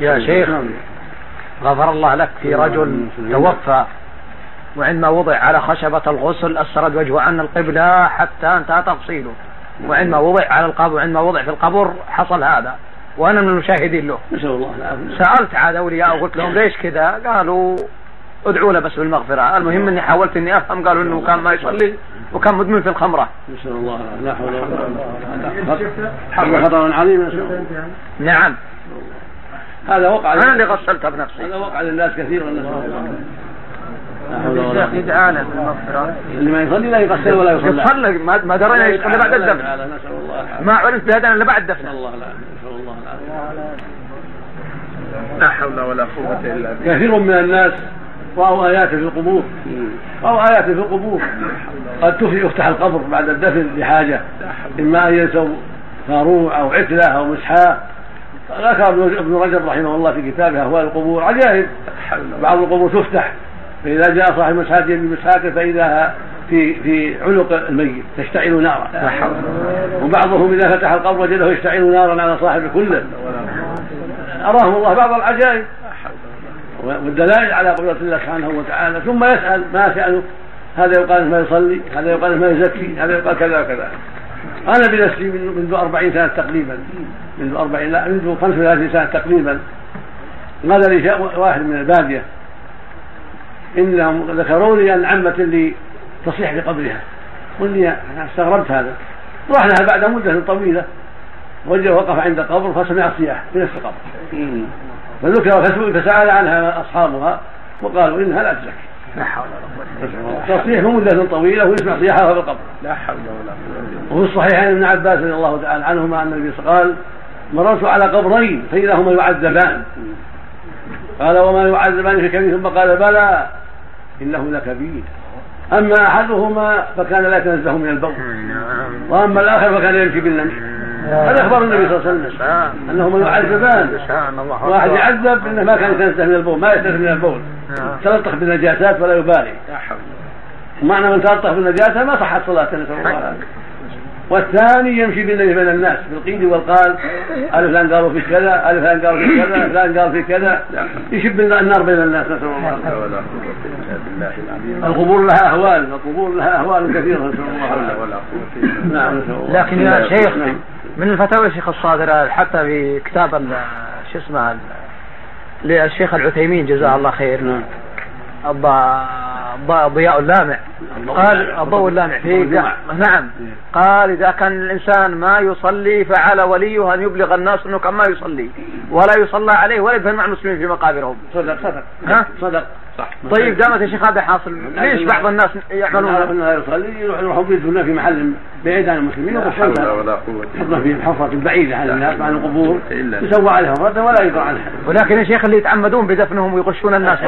يا شيخ غفر الله لك في رجل توفى. وعندما وضع على خشبة الغسل أسرد وجهه عن القبلة حتى انتهى تفصيله. وعندما وضع على القبر وعندما وضع في القبر حصل هذا. وأنا من المشاهدين له. نسأل الله العافية. سألت عاد أولياء وقلت لهم ليش كذا؟ قالوا ادعوا له بس بالمغفرة. المهم إني حاولت إني أفهم قالوا إنه كان ما يصلي وكان مدمن في الخمرة. نسأل الله لا حول ولا قوة إلا خطر عظيم نسأل الله نعم. هذا وقع أنا اللي غسلتها بنفسي. هذا وقع للناس كثيرا. لا الشيخ يدعى له بالمغفرة اللي ما يصلي لا يغسل ولا يصلي يصلي. ما ما درينا يصلي بعد الدفن. نسأل الله العافية. ما عرفت بهذا إلا بعد نسأل الدفن الله العافية. نسأل الله العافية. لا حول ولا قوة. إلا بالله. كثير من الناس رأوا آيات في القبور. رأوا آيات في القبور. قد يفتح القبر بعد الدفن لحاجة. إما أن ينسوا فاروع أو عتلة أو مسحاة ذكر ابن رجب رحمه الله في كتابه أهوال القبور عجائب بعض القبور تفتح فإذا جاء صاحب مسحاة بمسحاته فإذا في في عنق الميت تشتعل نارا. وبعضهم إذا فتح القبر وجده يشتعل نارا على صاحب كله أراهم الله بعض العجائب. والدلائل على قدرة الله سبحانه وتعالى. ثم يسأل ما سأله هذا يقال ما يصلي هذا يقال ما يزكي هذا يقال كذا وكذا. أنا بنفسي من- منذ أربعين سنة تقريبا. منذ أربعين لا منذ خمس وثلاثين سنة تقريبا. قال لي واحد من البادية؟ إنهم ذكروا لي أن عمة لي تصيح بقبرها. قل لي أنا استغربت هذا. رحنا بعد مدة طويلة وجه وقف عند قبر فسمع الصياح في نفس القبر. فذكر فسأل عنها أصحابها وقالوا إنها لا تزكي. لا حول ولا قوة تصيح مدة طويلة ويسمع صياحها في القبر. لا حول ولا قوة وفي الصحيحين ابن عباس رضي الله تعالى عنهما أن النبي قال مررت على قبرين فإذا هما يعذبان. قال وما يعذبان في كبير. ثم قال بلى إنه لكبير. أما أحدهما فكان لا يتنزه من البول. وأما الآخر فكان يمشي بالنمش هذا أخبر النبي صلى الله عليه وسلم. أنهما يعذبان. سبحان الله واحد يعذب إنه ما كان يتنزه من البول ما يستنزه من البول. تلطخ بالنجاسات ولا يبالي. لا حول معنى من تلطخ بالنجاسة ما صحت صلاته نسال الله العافيه والثاني يمشي بالنبي بين الناس بالقيل والقال ألف فلان قالوا في كذا ألف فلان قالوا في كذا فلان قال في كذا. يشب النار بين الناس نسأل الله العافيه ولا قوة إلا بالله العلي العظيم. القبور لها أهوال القبور لها أهوال كثيرة نسأل الله العافية. نعم نسأل الله لكن يا شيخ نعم. من الفتاوى الشيخ الصادرة حتى في كتاب ال- شو اسمه للشيخ العثيمين جزاه الله خير. نعم. الض- الض- ضياء اللامع. قال الضوء اللامع. في اللمع. نعم. قال إذا كان الإنسان ما يصلي فعلى وليه أن يبلغ الناس أنه كان ما يصلي ولا يصلى عليه ولا يدفن مع المسلمين في مقابرهم. صدق صدق. ها؟ صدق. صح طيب دامت يا شيخ هذا حاصل ليش بعض الناس يعملون انه يصلي يروح يروح يدفن في محل بعيد عن المسلمين لا ويروح حول. ولا قوة يحطه في حفرة بعيدة عن الناس عن القبور. يسوى عليها فرده ولا يدرى عنها ولكن يا شيخ اللي يتعمدون بدفنهم ويغشون الناس